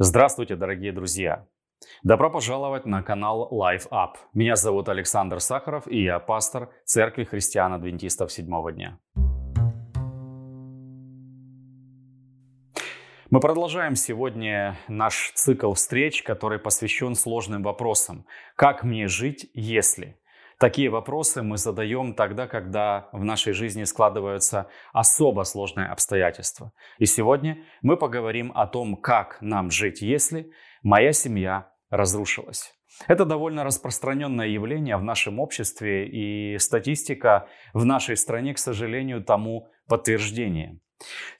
Здравствуйте, дорогие друзья! Добро пожаловать на канал Life Up. Меня зовут Александр Сахаров, и я пастор Церкви Христиан-Адвентистов Седьмого Дня. Мы продолжаем сегодня наш цикл встреч, который посвящен сложным вопросам. Как мне жить, если? Такие вопросы мы задаем тогда, когда в нашей жизни складываются особо сложные обстоятельства. И сегодня мы поговорим о том, как нам жить, если моя семья разрушилась. Это довольно распространенное явление в нашем обществе, и статистика в нашей стране, к сожалению, тому подтверждение.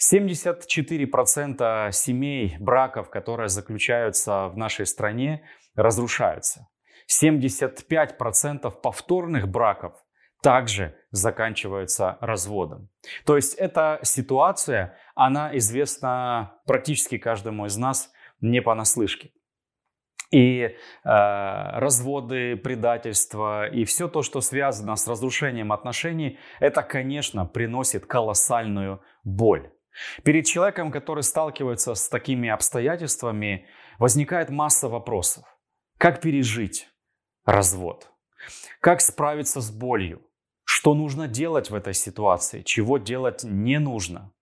74% семей, браков, которые заключаются в нашей стране, разрушаются. 75% повторных браков также заканчиваются разводом. То есть эта ситуация, она известна практически каждому из нас не понаслышке. И э, разводы, предательства и все то, что связано с разрушением отношений, это, конечно, приносит колоссальную боль. Перед человеком, который сталкивается с такими обстоятельствами, возникает масса вопросов. Как пережить? Развод. Как справиться с болью? Что нужно делать в этой ситуации? Чего делать не нужно?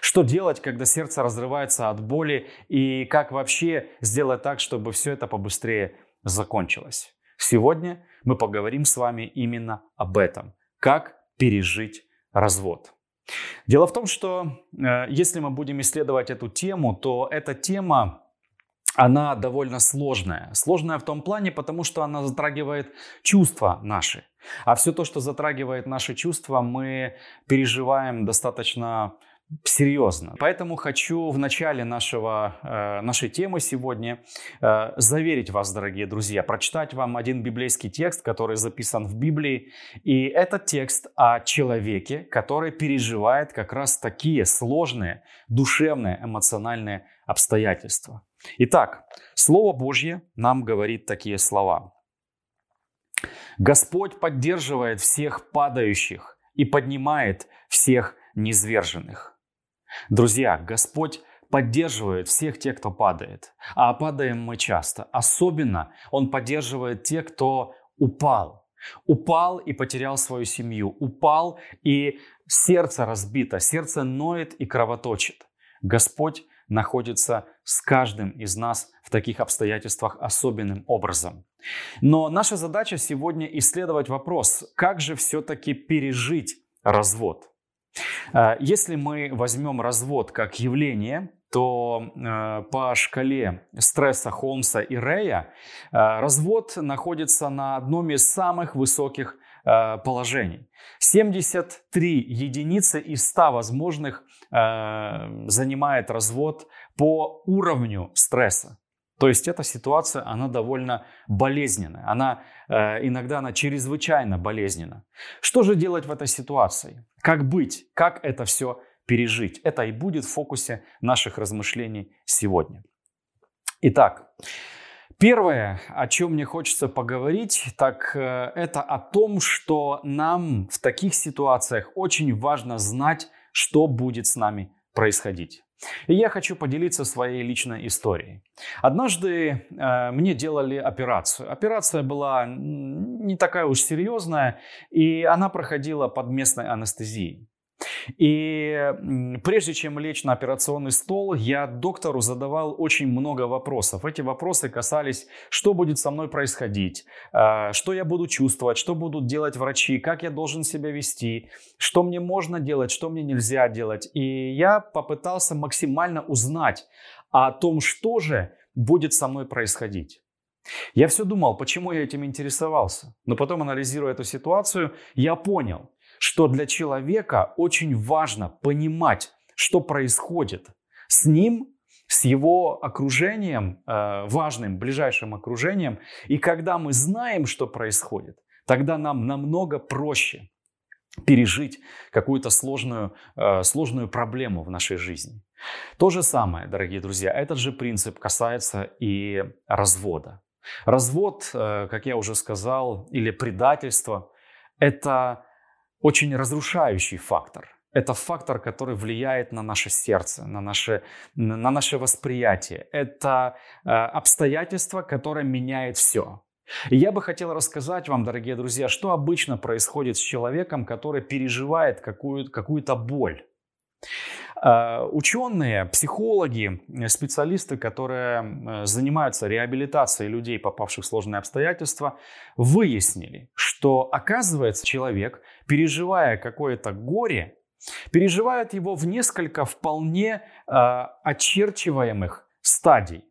Что делать, когда сердце разрывается от боли? И как вообще сделать так, чтобы все это побыстрее закончилось? Сегодня мы поговорим с вами именно об этом. Как пережить развод. Дело в том, что э, если мы будем исследовать эту тему, то эта тема она довольно сложная. Сложная в том плане, потому что она затрагивает чувства наши. А все то, что затрагивает наши чувства, мы переживаем достаточно серьезно. Поэтому хочу в начале нашего, э, нашей темы сегодня э, заверить вас, дорогие друзья, прочитать вам один библейский текст, который записан в Библии. И этот текст о человеке, который переживает как раз такие сложные душевные, эмоциональные обстоятельства. Итак, Слово Божье нам говорит такие слова. Господь поддерживает всех падающих и поднимает всех низверженных. Друзья, Господь поддерживает всех тех, кто падает. А падаем мы часто. Особенно Он поддерживает тех, кто упал. Упал и потерял свою семью. Упал и сердце разбито, сердце ноет и кровоточит. Господь находится с каждым из нас в таких обстоятельствах особенным образом. Но наша задача сегодня исследовать вопрос, как же все-таки пережить развод. Э, если мы возьмем развод как явление, то э, по шкале стресса Холмса и Рея э, развод находится на одном из самых высоких положений. 73 единицы из 100 возможных занимает развод по уровню стресса. То есть эта ситуация, она довольно болезненная. Она, э, иногда она чрезвычайно болезненна. Что же делать в этой ситуации? Как быть? Как это все пережить? Это и будет в фокусе наших размышлений сегодня. Итак, Первое, о чем мне хочется поговорить, так э, это о том, что нам в таких ситуациях очень важно знать, что будет с нами происходить. И я хочу поделиться своей личной историей. Однажды э, мне делали операцию. Операция была не такая уж серьезная, и она проходила под местной анестезией. И прежде чем лечь на операционный стол, я доктору задавал очень много вопросов. Эти вопросы касались, что будет со мной происходить, а, что я буду чувствовать, что будут делать врачи, как я должен себя вести, что мне можно делать, что мне нельзя делать. И я попытался максимально узнать о том, что же будет со мной происходить. Я все думал, почему я этим интересовался. Но потом, анализируя эту ситуацию, я понял, что для человека очень важно понимать, что происходит с ним, с его окружением, э, важным, ближайшим окружением. И когда мы знаем, что происходит, тогда нам намного проще пережить какую-то сложную, э, сложную проблему в нашей жизни. То же самое, дорогие друзья, этот же принцип касается и развода. Развод, э, как я уже сказал, или предательство – это очень разрушающий фактор. это фактор, который влияет на наше сердце, на наше, на наше восприятие. Это э, обстоятельство, которое меняет все. И я бы хотел рассказать вам, дорогие друзья, что обычно происходит с человеком, который переживает какую- какую-то боль. Э, ученые, психологи, специалисты, которые э, занимаются реабилитацией людей, попавших в сложные обстоятельства, выяснили, что оказывается человек, переживая какое-то горе, переживает его в несколько вполне э, очерчиваемых стадий.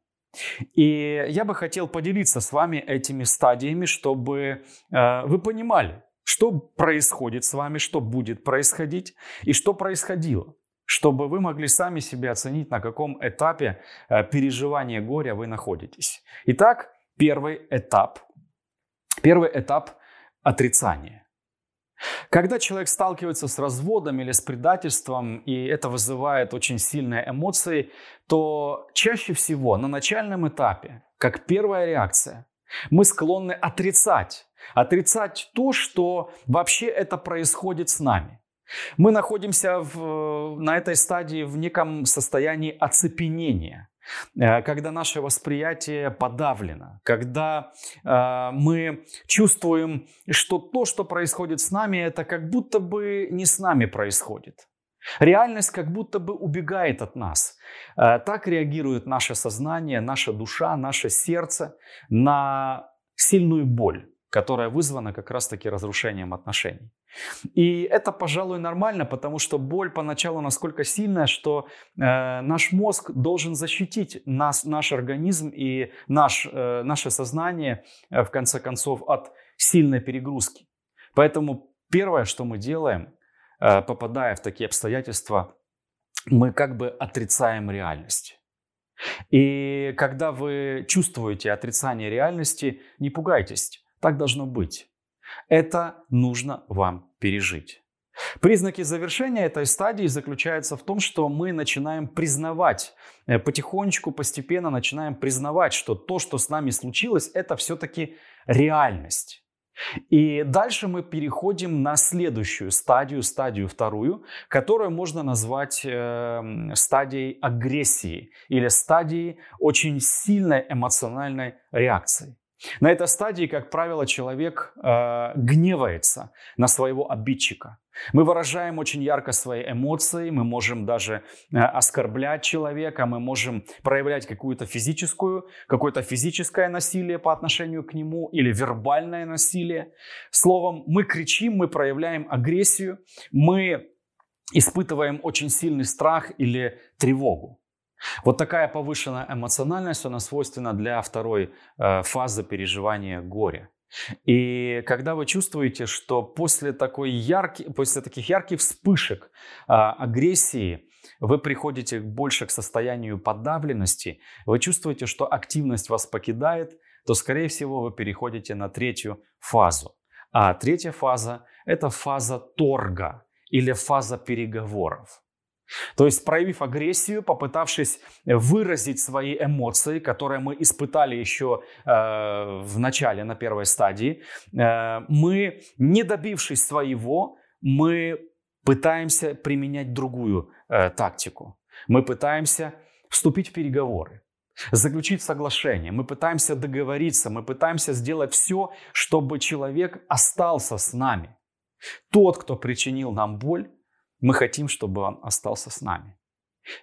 И я бы хотел поделиться с вами этими стадиями, чтобы э, вы понимали, что происходит с вами, что будет происходить и что происходило, чтобы вы могли сами себе оценить, на каком этапе э, переживания горя вы находитесь. Итак, первый этап. Первый этап отрицания. Когда человек сталкивается с разводом или с предательством, и это вызывает очень сильные эмоции, то чаще всего на начальном этапе, как первая реакция, мы склонны отрицать. Отрицать то, что вообще это происходит с нами. Мы находимся в, на этой стадии в неком состоянии оцепенения. Э, когда наше восприятие подавлено, когда э, мы чувствуем, что то, что происходит с нами, это как будто бы не с нами происходит. Реальность как будто бы убегает от нас. Э, так реагирует наше сознание, наша душа, наше сердце на сильную боль которая вызвана как раз-таки разрушением отношений. И это, пожалуй, нормально, потому что боль поначалу насколько сильная, что э, наш мозг должен защитить нас, наш организм и наш, э, наше сознание, э, в конце концов, от сильной перегрузки. Поэтому первое, что мы делаем, э, попадая в такие обстоятельства, мы как бы отрицаем реальность. И когда вы чувствуете отрицание реальности, не пугайтесь. Так должно быть. Это нужно вам пережить. Признаки завершения этой стадии заключаются в том, что мы начинаем признавать, э, потихонечку, постепенно начинаем признавать, что то, что с нами случилось, это все-таки реальность. И дальше мы переходим на следующую стадию, стадию вторую, которую можно назвать э, стадией агрессии или стадией очень сильной эмоциональной реакции. На этой стадии, как правило, человек э, гневается на своего обидчика. Мы выражаем очень ярко свои эмоции, мы можем даже э, оскорблять человека, мы можем проявлять какую-то физическую, какое-то физическое насилие по отношению к нему или вербальное насилие. Словом, мы кричим, мы проявляем агрессию, мы испытываем очень сильный страх или тревогу. Вот такая повышенная эмоциональность, она свойственна для второй э, фазы переживания горя. И когда вы чувствуете, что после, такой яркий, после таких ярких вспышек э, агрессии вы приходите больше к состоянию подавленности, вы чувствуете, что активность вас покидает, то, скорее всего, вы переходите на третью фазу. А третья фаза – это фаза торга или фаза переговоров. То есть, проявив агрессию, попытавшись выразить свои эмоции, которые мы испытали еще э, в начале, на первой стадии, э, мы, не добившись своего, мы пытаемся применять другую э, тактику. Мы пытаемся вступить в переговоры заключить соглашение, мы пытаемся договориться, мы пытаемся сделать все, чтобы человек остался с нами. Тот, кто причинил нам боль, мы хотим, чтобы он остался с нами.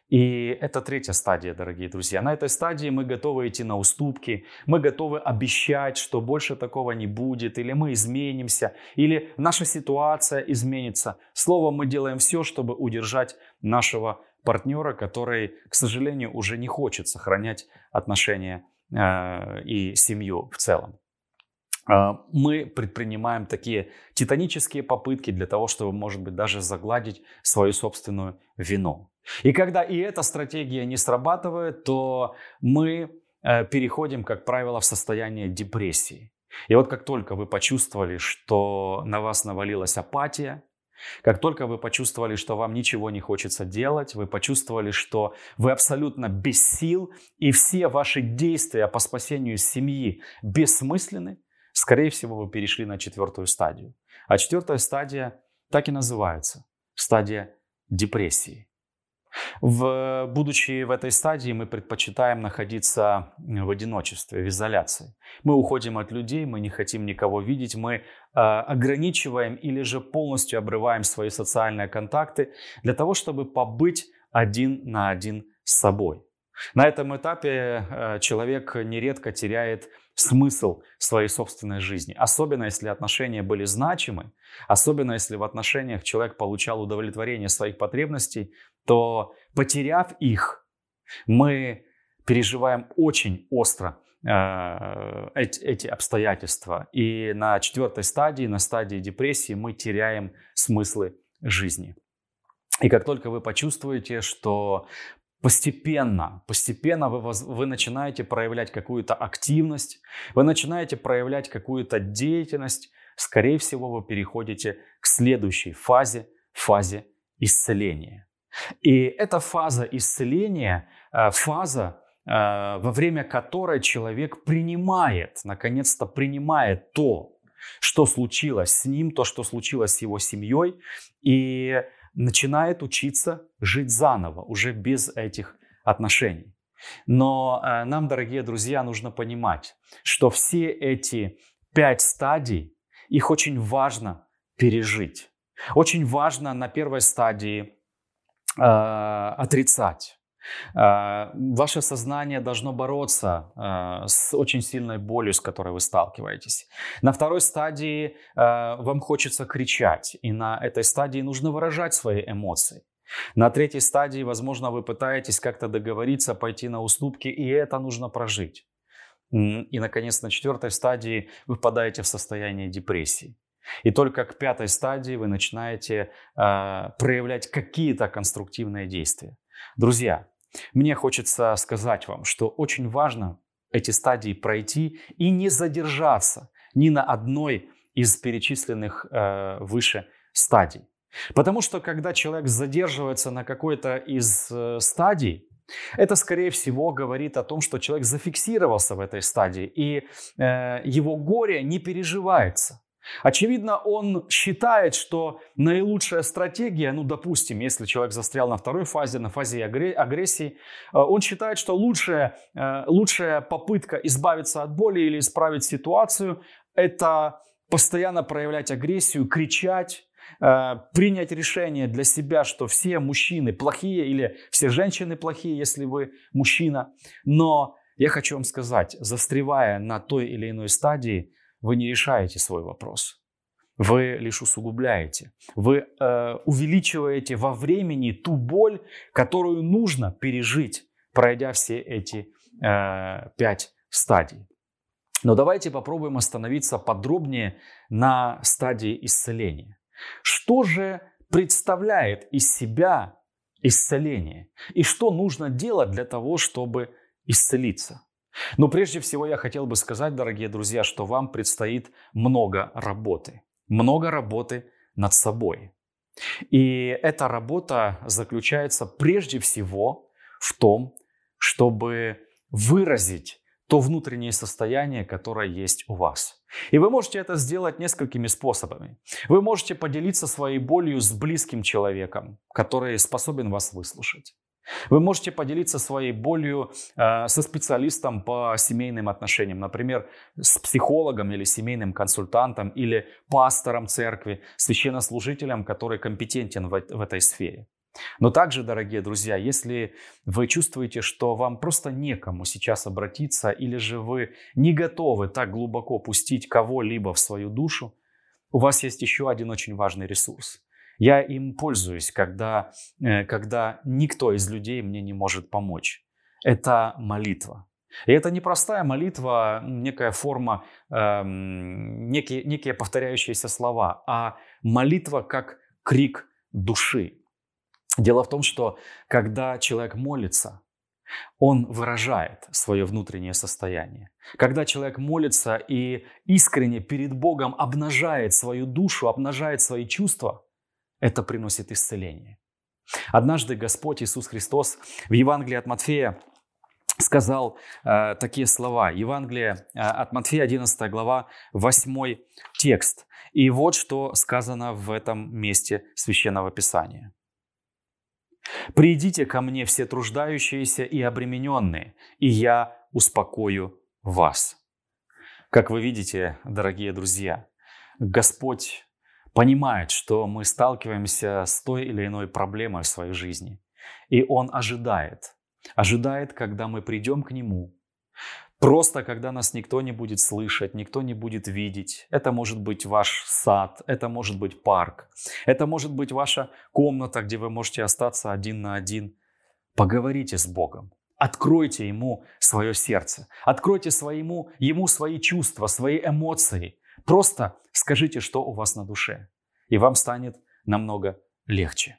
И это третья стадия, дорогие друзья. На этой стадии мы готовы идти на уступки, мы готовы обещать, что больше такого не будет, или мы изменимся, или наша ситуация изменится. Словом, мы делаем все, чтобы удержать нашего партнера, который, к сожалению, уже не хочет сохранять отношения э, и семью в целом. А, мы предпринимаем такие титанические попытки для того, чтобы, может быть, даже загладить свою собственную вину. И когда и эта стратегия не срабатывает, то мы э, переходим, как правило, в состояние депрессии. И вот как только вы почувствовали, что на вас навалилась апатия, как только вы почувствовали, что вам ничего не хочется делать, вы почувствовали, что вы абсолютно без сил, и все ваши действия по спасению семьи бессмысленны, скорее всего, вы перешли на четвертую стадию. А четвертая стадия так и называется – стадия депрессии. В, будучи в этой стадии, мы предпочитаем находиться в одиночестве, в изоляции. Мы уходим от людей, мы не хотим никого видеть, мы э, ограничиваем или же полностью обрываем свои социальные контакты для того, чтобы побыть один на один с собой. На этом этапе э, человек нередко теряет смысл своей собственной жизни. Особенно, если отношения были значимы, особенно, если в отношениях человек получал удовлетворение своих потребностей, то, потеряв их, мы переживаем очень остро э, эти, эти обстоятельства. И на четвертой стадии, на стадии депрессии, мы теряем смыслы жизни. И как только вы почувствуете, что постепенно, постепенно вы, вы начинаете проявлять какую-то активность, вы начинаете проявлять какую-то деятельность, скорее всего, вы переходите к следующей фазе, фазе исцеления. И эта фаза исцеления, э, фаза, э, во время которой человек принимает, наконец-то принимает то, что случилось с ним, то, что случилось с его семьей, и начинает учиться жить заново, уже без этих отношений. Но э, нам, дорогие друзья, нужно понимать, что все эти пять стадий, их очень важно пережить. Очень важно на первой стадии э, отрицать. Э, ваше сознание должно бороться э, с очень сильной болью, с которой вы сталкиваетесь. На второй стадии э, вам хочется кричать, и на этой стадии нужно выражать свои эмоции. На третьей стадии, возможно, вы пытаетесь как-то договориться, пойти на уступки, и это нужно прожить. И, наконец, на четвертой стадии вы впадаете в состояние депрессии. И только к пятой стадии вы начинаете э, проявлять какие-то конструктивные действия. Друзья, мне хочется сказать вам, что очень важно эти стадии пройти и не задержаться ни на одной из перечисленных э, выше стадий. Потому что когда человек задерживается на какой-то из э, стадий, это, скорее всего, говорит о том, что человек зафиксировался в этой стадии, и э, его горе не переживается. Очевидно, он считает, что наилучшая стратегия, ну, допустим, если человек застрял на второй фазе, на фазе агрессии, э, он считает, что лучшая, э, лучшая попытка избавиться от боли или исправить ситуацию – это постоянно проявлять агрессию, кричать, э, принять решение для себя, что все мужчины плохие или все женщины плохие, если вы мужчина. Но я хочу вам сказать, застревая на той или иной стадии – вы не решаете свой вопрос. Вы лишь усугубляете. Вы э, увеличиваете во времени ту боль, которую нужно пережить, пройдя все эти э, пять стадий. Но давайте попробуем остановиться подробнее на стадии исцеления. Что же представляет из себя исцеление? И что нужно делать для того, чтобы исцелиться? Но прежде всего я хотел бы сказать, дорогие друзья, что вам предстоит много работы. Много работы над собой. И эта работа заключается прежде всего в том, чтобы выразить то внутреннее состояние, которое есть у вас. И вы можете это сделать несколькими способами. Вы можете поделиться своей болью с близким человеком, который способен вас выслушать. Вы можете поделиться своей болью э, со специалистом по семейным отношениям, например, с психологом или семейным консультантом, или пастором церкви, священнослужителем, который компетентен в, в этой сфере. Но также, дорогие друзья, если вы чувствуете, что вам просто некому сейчас обратиться, или же вы не готовы так глубоко пустить кого-либо в свою душу, у вас есть еще один очень важный ресурс. Я им пользуюсь, когда, э, когда никто из людей мне не может помочь. Это молитва. И это не простая молитва, некая форма, э, некие, некие повторяющиеся слова, а молитва как крик души. Дело в том, что когда человек молится, он выражает свое внутреннее состояние. Когда человек молится и искренне перед Богом обнажает свою душу, обнажает свои чувства, это приносит исцеление. Однажды Господь Иисус Христос в Евангелии от Матфея сказал э, такие слова. Евангелие э, от Матфея, 11 глава, 8 текст. И вот что сказано в этом месте Священного Писания. Придите ко мне все труждающиеся и обремененные, и я успокою вас. Как вы видите, дорогие друзья, Господь понимает, что мы сталкиваемся с той или иной проблемой в своей жизни. И Он ожидает, ожидает, когда мы придем к Нему, Просто, когда нас никто не будет слышать, никто не будет видеть. Это может быть ваш сад, это может быть парк, это может быть ваша комната, где вы можете остаться один на один. Поговорите с Богом. Откройте Ему свое сердце. Откройте своему, Ему свои чувства, свои эмоции. Просто скажите, что у вас на душе. И вам станет намного легче.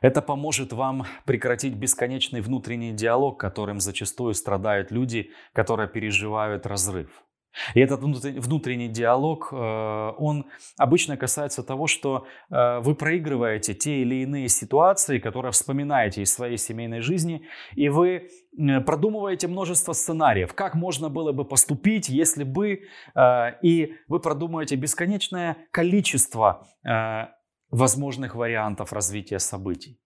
Это поможет вам прекратить бесконечный внутренний диалог, которым зачастую страдают люди, которые переживают разрыв. И этот внутренний диалог, э, он обычно касается того, что э, вы проигрываете те или иные ситуации, которые вспоминаете из своей семейной жизни, и вы продумываете множество сценариев, как можно было бы поступить, если бы, э, и вы продумываете бесконечное количество возможных вариантов развития событий.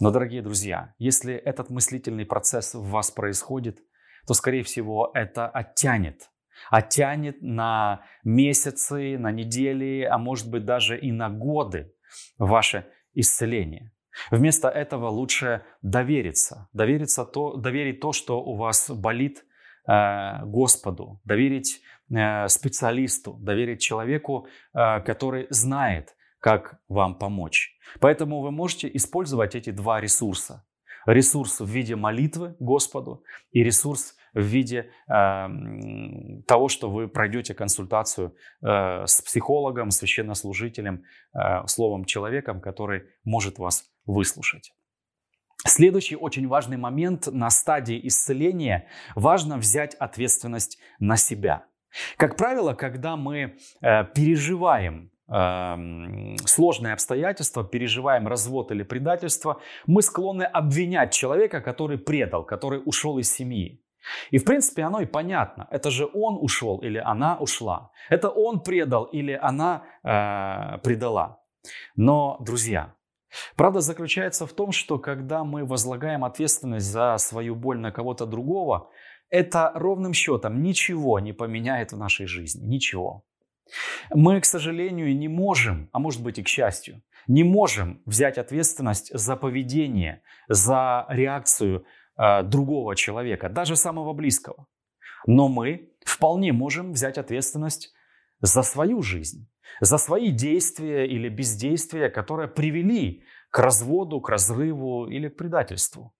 Но, дорогие друзья, если этот мыслительный процесс в вас происходит, то, скорее всего, это оттянет. Оттянет на месяцы, на недели, а может быть даже и на годы ваше исцеление. Вместо этого лучше довериться. Довериться то, доверить то, что у вас болит э, Господу. Доверить э, специалисту. Доверить человеку, э, который знает, как вам помочь. Поэтому вы можете использовать эти два ресурса. Ресурс в виде молитвы Господу и ресурс в виде э, того, что вы пройдете консультацию э, с психологом, священнослужителем, э, словом человеком, который может вас выслушать. Следующий очень важный момент на стадии исцеления – важно взять ответственность на себя. Как правило, когда мы э, переживаем сложные обстоятельства, переживаем развод или предательство, мы склонны обвинять человека, который предал, который ушел из семьи. И в принципе оно и понятно. Это же он ушел или она ушла. Это он предал или она э, предала. Но, друзья, правда заключается в том, что когда мы возлагаем ответственность за свою боль на кого-то другого, это ровным счетом ничего не поменяет в нашей жизни. Ничего. Мы, к сожалению, не можем, а может быть и к счастью, не можем взять ответственность за поведение, за реакцию э, другого человека, даже самого близкого. Но мы вполне можем взять ответственность за свою жизнь, за свои действия или бездействия, которые привели к разводу, к разрыву или к предательству.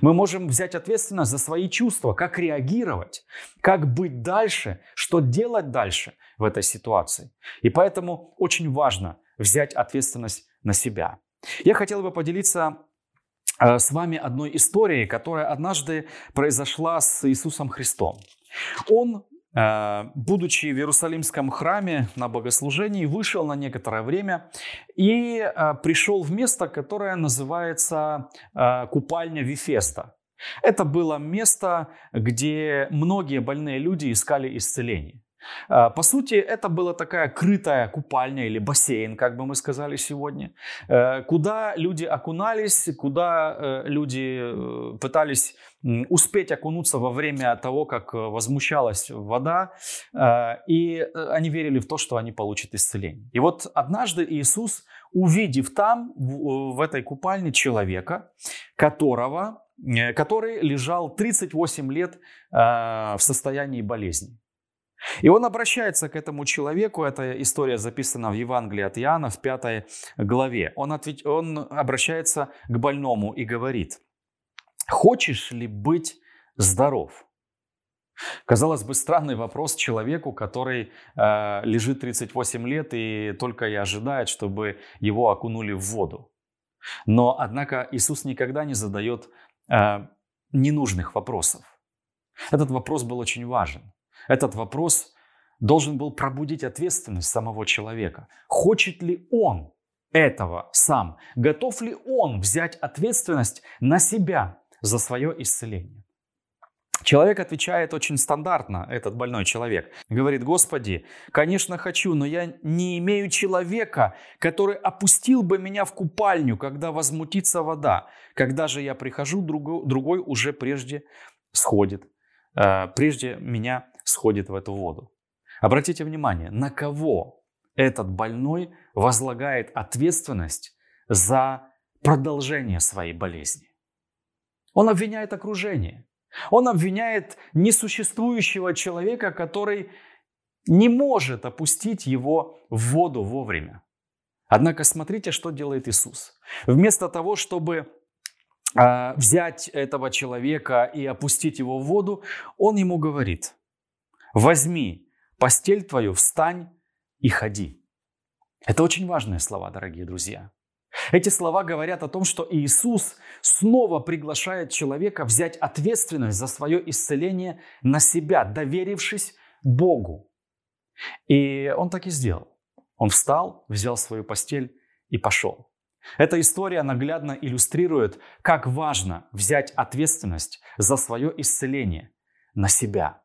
Мы можем взять ответственность за свои чувства, как реагировать, как быть дальше, что делать дальше в этой ситуации. И поэтому очень важно взять ответственность на себя. Я хотел бы поделиться с вами одной историей, которая однажды произошла с Иисусом Христом. Он Э, будучи в Иерусалимском храме на богослужении, вышел на некоторое время и э, пришел в место, которое называется э, купальня Вифеста. Это было место, где многие больные люди искали исцеление. А, по сути, это была такая крытая купальня или бассейн, как бы мы сказали сегодня, э, куда люди окунались, куда э, люди э, пытались успеть окунуться во время того, как возмущалась вода, и они верили в то, что они получат исцеление. И вот однажды Иисус, увидев там, в этой купальне человека, которого, который лежал 38 лет в состоянии болезни. И он обращается к этому человеку, эта история записана в Евангелии от Иоанна в пятой главе. Он, ответ, он обращается к больному и говорит, хочешь ли быть здоров? Казалось бы, странный вопрос человеку, который э, лежит 38 лет и только и ожидает, чтобы его окунули в воду. Но, однако, Иисус никогда не задает э, ненужных вопросов. Этот вопрос был очень важен. Этот вопрос должен был пробудить ответственность самого человека. Хочет ли он этого сам? Готов ли он взять ответственность на себя за свое исцеление? Человек отвечает очень стандартно, этот больной человек. Говорит, Господи, конечно хочу, но я не имею человека, который опустил бы меня в купальню, когда возмутится вода. Когда же я прихожу, другой, уже прежде сходит, э, прежде меня сходит в эту воду. Обратите внимание, на кого этот больной возлагает ответственность за продолжение своей болезни. Он обвиняет окружение. Он обвиняет несуществующего человека, который не может опустить его в воду вовремя. Однако смотрите, что делает Иисус. Вместо того, чтобы э, взять этого человека и опустить его в воду, он ему говорит, возьми постель твою, встань и ходи. Это очень важные слова, дорогие друзья. Эти слова говорят о том, что Иисус снова приглашает человека взять ответственность за свое исцеление на себя, доверившись Богу. И он так и сделал. Он встал, взял свою постель и пошел. Эта история наглядно иллюстрирует, как важно взять ответственность за свое исцеление на себя.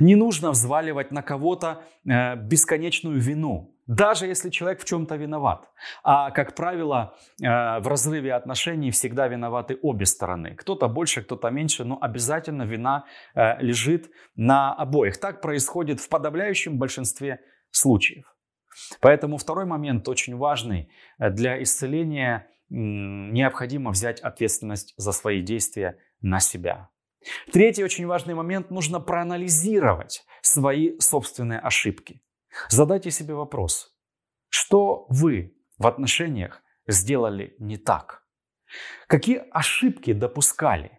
Не нужно взваливать на кого-то э, бесконечную вину, даже если человек в чем-то виноват. А, как правило, э, в разрыве отношений всегда виноваты обе стороны. Кто-то больше, кто-то меньше, но обязательно вина э, лежит на обоих. Так происходит в подавляющем большинстве случаев. Поэтому второй момент очень важный. Для исцеления необходимо взять ответственность за свои действия на себя. Третий очень важный момент. Нужно проанализировать свои собственные ошибки. Задайте себе вопрос, что вы в отношениях сделали не так? Какие ошибки допускали?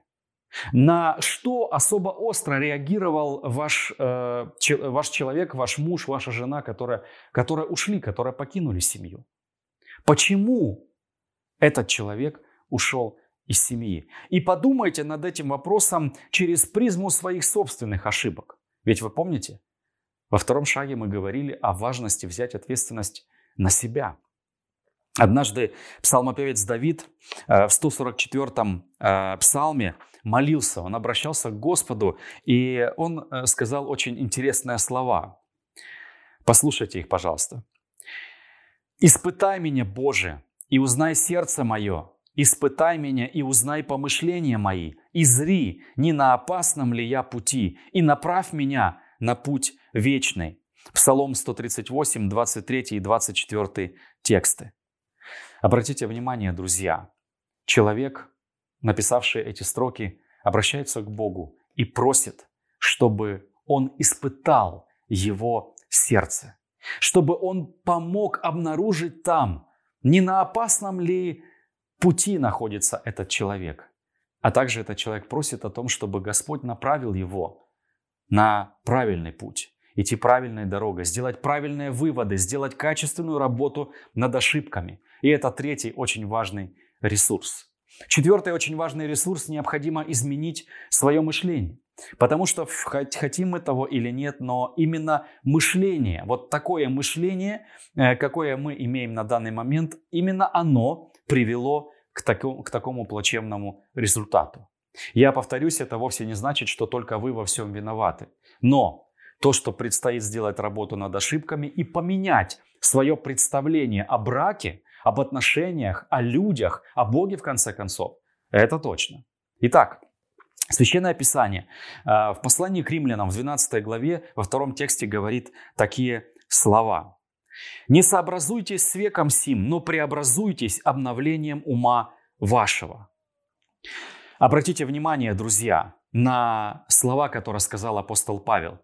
На что особо остро реагировал ваш, э, ваш человек, ваш муж, ваша жена, которая, которые ушли, которые покинули семью? Почему этот человек ушел из семьи? И подумайте над этим вопросом через призму своих собственных ошибок. Ведь вы помните, во втором шаге мы говорили о важности взять ответственность на себя. Однажды псалмопевец Давид э, в 144-м э, псалме молился, он обращался к Господу, и он э, сказал очень интересные слова. Послушайте их, пожалуйста. «Испытай меня, Боже, и узнай сердце мое, испытай меня и узнай помышления мои, и зри, не на опасном ли я пути, и направь меня на путь вечный. Псалом 138, 23 и 24 тексты. Обратите внимание, друзья, человек, написавший эти строки, обращается к Богу и просит, чтобы он испытал его сердце, чтобы он помог обнаружить там, не на опасном ли пути находится этот человек, а также этот человек просит о том, чтобы Господь направил его на правильный путь идти правильной дорогой, сделать правильные выводы, сделать качественную работу над ошибками. И это третий очень важный ресурс. Четвертый очень важный ресурс – необходимо изменить свое мышление. Потому что хотим мы того или нет, но именно мышление, вот такое мышление, э, какое мы имеем на данный момент, именно оно привело к такому, к такому плачевному результату. Я повторюсь, это вовсе не значит, что только вы во всем виноваты. Но то, что предстоит сделать работу над ошибками и поменять свое представление о браке, об отношениях, о людях, о Боге в конце концов. Это точно. Итак, Священное Писание э, в послании к римлянам в 12 главе во втором тексте говорит такие слова. «Не сообразуйтесь с веком сим, но преобразуйтесь обновлением ума вашего». Обратите внимание, друзья, на слова, которые сказал апостол Павел.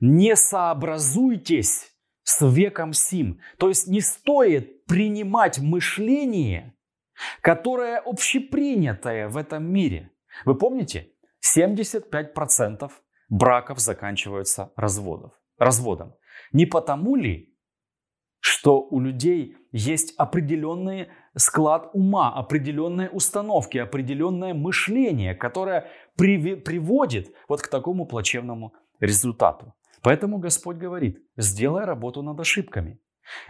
«Не сообразуйтесь с веком сим». То есть не стоит принимать мышление, которое общепринятое в этом мире. Вы помните, 75% браков заканчиваются разводов, разводом. Не потому ли, что у людей есть определенный склад ума, определенные установки, определенное мышление, которое приводит вот к такому плачевному результату. Поэтому Господь говорит, сделай работу над ошибками,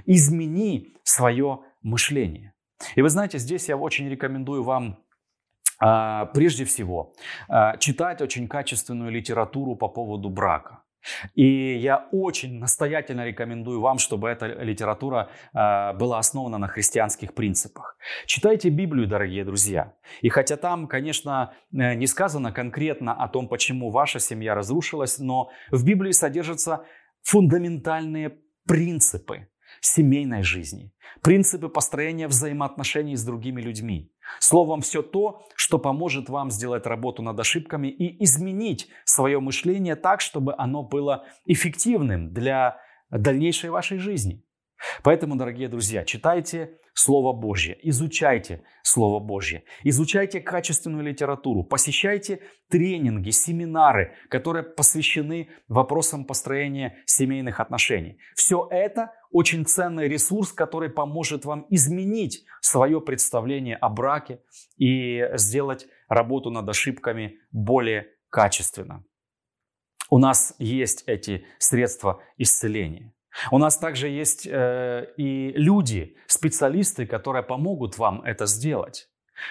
измени свое мышление. И вы знаете, здесь я очень рекомендую вам а, прежде всего, а, читать очень качественную литературу по поводу брака. И я очень настоятельно рекомендую вам, чтобы эта литература э, была основана на христианских принципах. Читайте Библию, дорогие друзья. И хотя там, конечно, э, не сказано конкретно о том, почему ваша семья разрушилась, но в Библии содержатся фундаментальные принципы семейной жизни, принципы построения взаимоотношений с другими людьми. Словом, все то, что поможет вам сделать работу над ошибками и изменить свое мышление так, чтобы оно было эффективным для дальнейшей вашей жизни. Поэтому, дорогие друзья, читайте Слово Божье, изучайте Слово Божье, изучайте качественную литературу, посещайте тренинги, семинары, которые посвящены вопросам построения семейных отношений. Все это очень ценный ресурс, который поможет вам изменить свое представление о браке и сделать работу над ошибками более качественно. У нас есть эти средства исцеления. У нас также есть э, и люди, специалисты, которые помогут вам это сделать.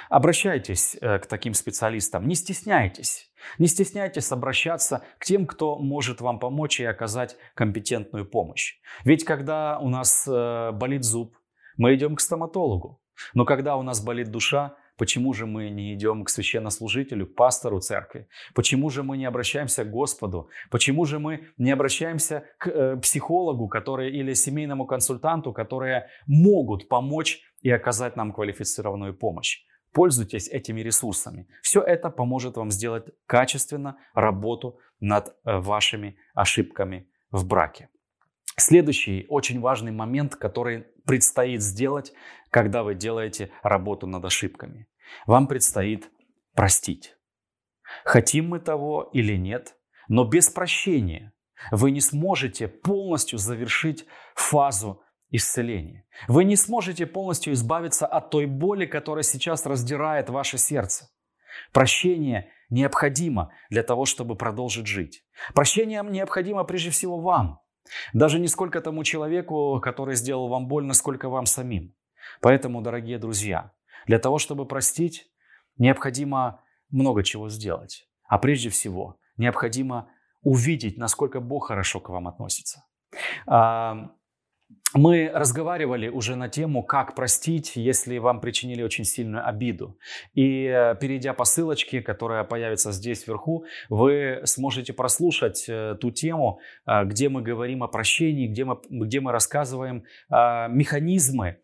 Обращайтесь э, к таким специалистам, не стесняйтесь. Не стесняйтесь обращаться к тем, кто может вам помочь и оказать компетентную помощь. Ведь когда у нас э, болит зуб, мы идем к стоматологу. Но когда у нас болит душа, Почему же мы не идем к священнослужителю, к пастору церкви? Почему же мы не обращаемся к Господу? Почему же мы не обращаемся к э, психологу который, или семейному консультанту, которые могут помочь и оказать нам квалифицированную помощь? Пользуйтесь этими ресурсами. Все это поможет вам сделать качественно работу над э, вашими ошибками в браке. Следующий очень важный момент, который предстоит сделать, когда вы делаете работу над ошибками. Вам предстоит простить. Хотим мы того или нет, но без прощения вы не сможете полностью завершить фазу исцеления. Вы не сможете полностью избавиться от той боли, которая сейчас раздирает ваше сердце. Прощение необходимо для того, чтобы продолжить жить. Прощение необходимо прежде всего вам. Даже не сколько тому человеку, который сделал вам больно, сколько вам самим. Поэтому, дорогие друзья, для того, чтобы простить, необходимо много чего сделать. А прежде всего, необходимо увидеть, насколько Бог хорошо к вам относится. Мы разговаривали уже на тему, как простить, если вам причинили очень сильную обиду. И э, перейдя по ссылочке, которая появится здесь вверху, вы сможете прослушать э, ту тему, э, где мы говорим о прощении, где мы, где мы рассказываем механизмы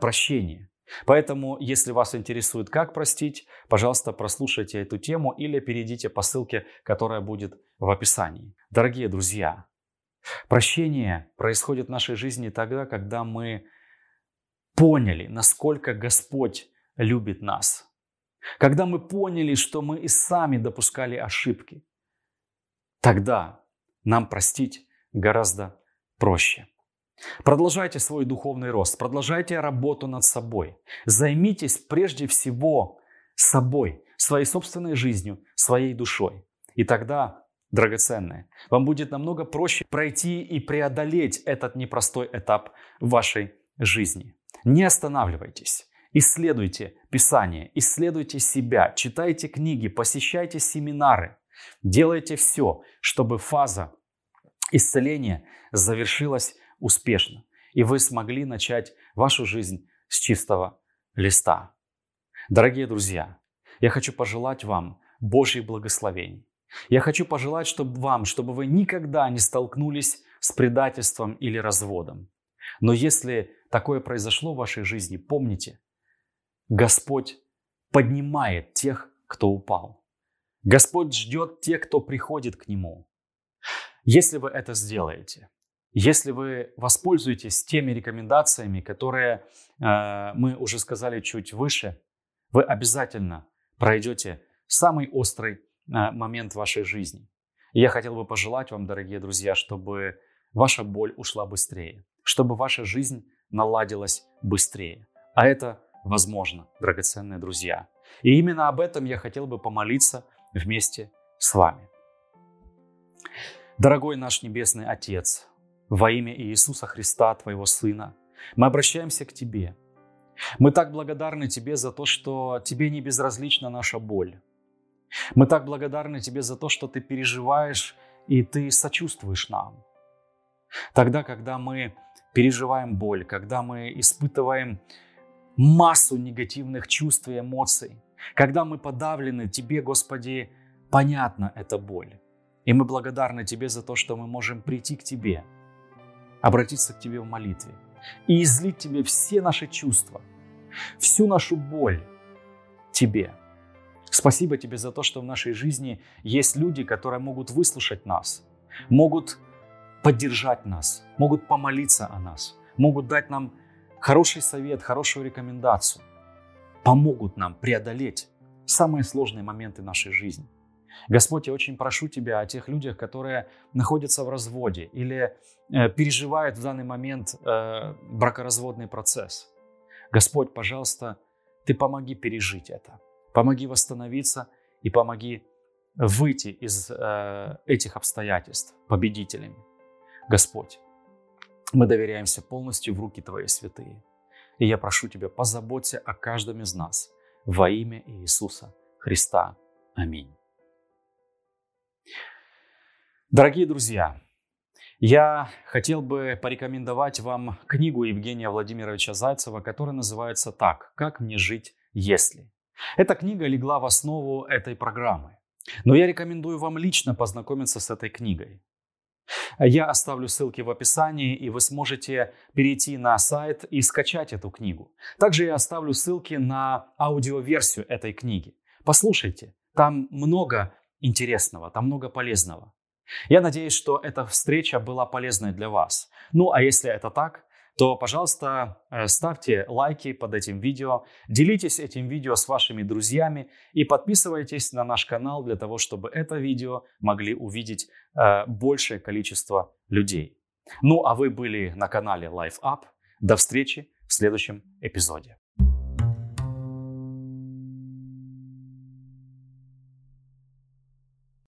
прощения. Поэтому, если вас интересует, как простить, пожалуйста, прослушайте эту тему или перейдите по ссылке, которая будет в описании. Дорогие друзья, Прощение происходит в нашей жизни тогда, когда мы поняли, насколько Господь любит нас. Когда мы поняли, что мы и сами допускали ошибки. Тогда нам простить гораздо проще. Продолжайте свой духовный рост, продолжайте работу над собой. Займитесь прежде всего собой, своей собственной жизнью, своей душой. И тогда драгоценное. Вам будет намного проще пройти и преодолеть этот непростой этап вашей жизни. Не останавливайтесь. Исследуйте Писание, исследуйте себя, читайте книги, посещайте семинары. Делайте все, чтобы фаза исцеления завершилась успешно, и вы смогли начать вашу жизнь с чистого листа. Дорогие друзья, я хочу пожелать вам Божьих благословений. Я хочу пожелать чтобы вам, чтобы вы никогда не столкнулись с предательством или разводом. Но если такое произошло в вашей жизни, помните, Господь поднимает тех, кто упал. Господь ждет тех, кто приходит к Нему. Если вы это сделаете, если вы воспользуетесь теми рекомендациями, которые э, мы уже сказали чуть выше, вы обязательно пройдете самый острый момент вашей жизни. И я хотел бы пожелать вам, дорогие друзья, чтобы ваша боль ушла быстрее, чтобы ваша жизнь наладилась быстрее. А это возможно, драгоценные друзья. И именно об этом я хотел бы помолиться вместе с вами. Дорогой наш Небесный Отец, во имя Иисуса Христа, Твоего Сына, мы обращаемся к Тебе. Мы так благодарны Тебе за то, что Тебе не безразлична наша боль. Мы так благодарны Тебе за то, что Ты переживаешь и Ты сочувствуешь нам. Тогда, когда мы переживаем боль, когда мы испытываем массу негативных чувств и эмоций, когда мы подавлены, Тебе, Господи, понятна эта боль. И мы благодарны Тебе за то, что мы можем прийти к Тебе, обратиться к Тебе в молитве и излить Тебе все наши чувства, всю нашу боль Тебе. Спасибо Тебе за то, что в нашей жизни есть люди, которые могут выслушать нас, могут поддержать нас, могут помолиться о нас, могут дать нам хороший совет, хорошую рекомендацию, помогут нам преодолеть самые сложные моменты нашей жизни. Господь, я очень прошу Тебя о тех людях, которые находятся в разводе или э, переживают в данный момент э, бракоразводный процесс. Господь, пожалуйста, Ты помоги пережить это, помоги восстановиться и помоги выйти из э, этих обстоятельств победителями. Господь, мы доверяемся полностью в руки Твои святые. И я прошу Тебя, позаботься о каждом из нас во имя Иисуса Христа. Аминь. Дорогие друзья, я хотел бы порекомендовать вам книгу Евгения Владимировича Зайцева, которая называется так «Как мне жить, если?». Эта книга легла в основу этой программы. Но я рекомендую вам лично познакомиться с этой книгой. Я оставлю ссылки в описании, и вы сможете перейти на сайт и скачать эту книгу. Также я оставлю ссылки на аудиоверсию этой книги. Послушайте, там много интересного, там много полезного. Я надеюсь, что эта встреча была полезной для вас. Ну а если это так, то, пожалуйста, э, ставьте лайки под этим видео, делитесь этим видео с вашими друзьями и подписывайтесь на наш канал для того, чтобы это видео могли увидеть э, большее количество людей. Ну а вы были на канале Life Up. До встречи в следующем эпизоде.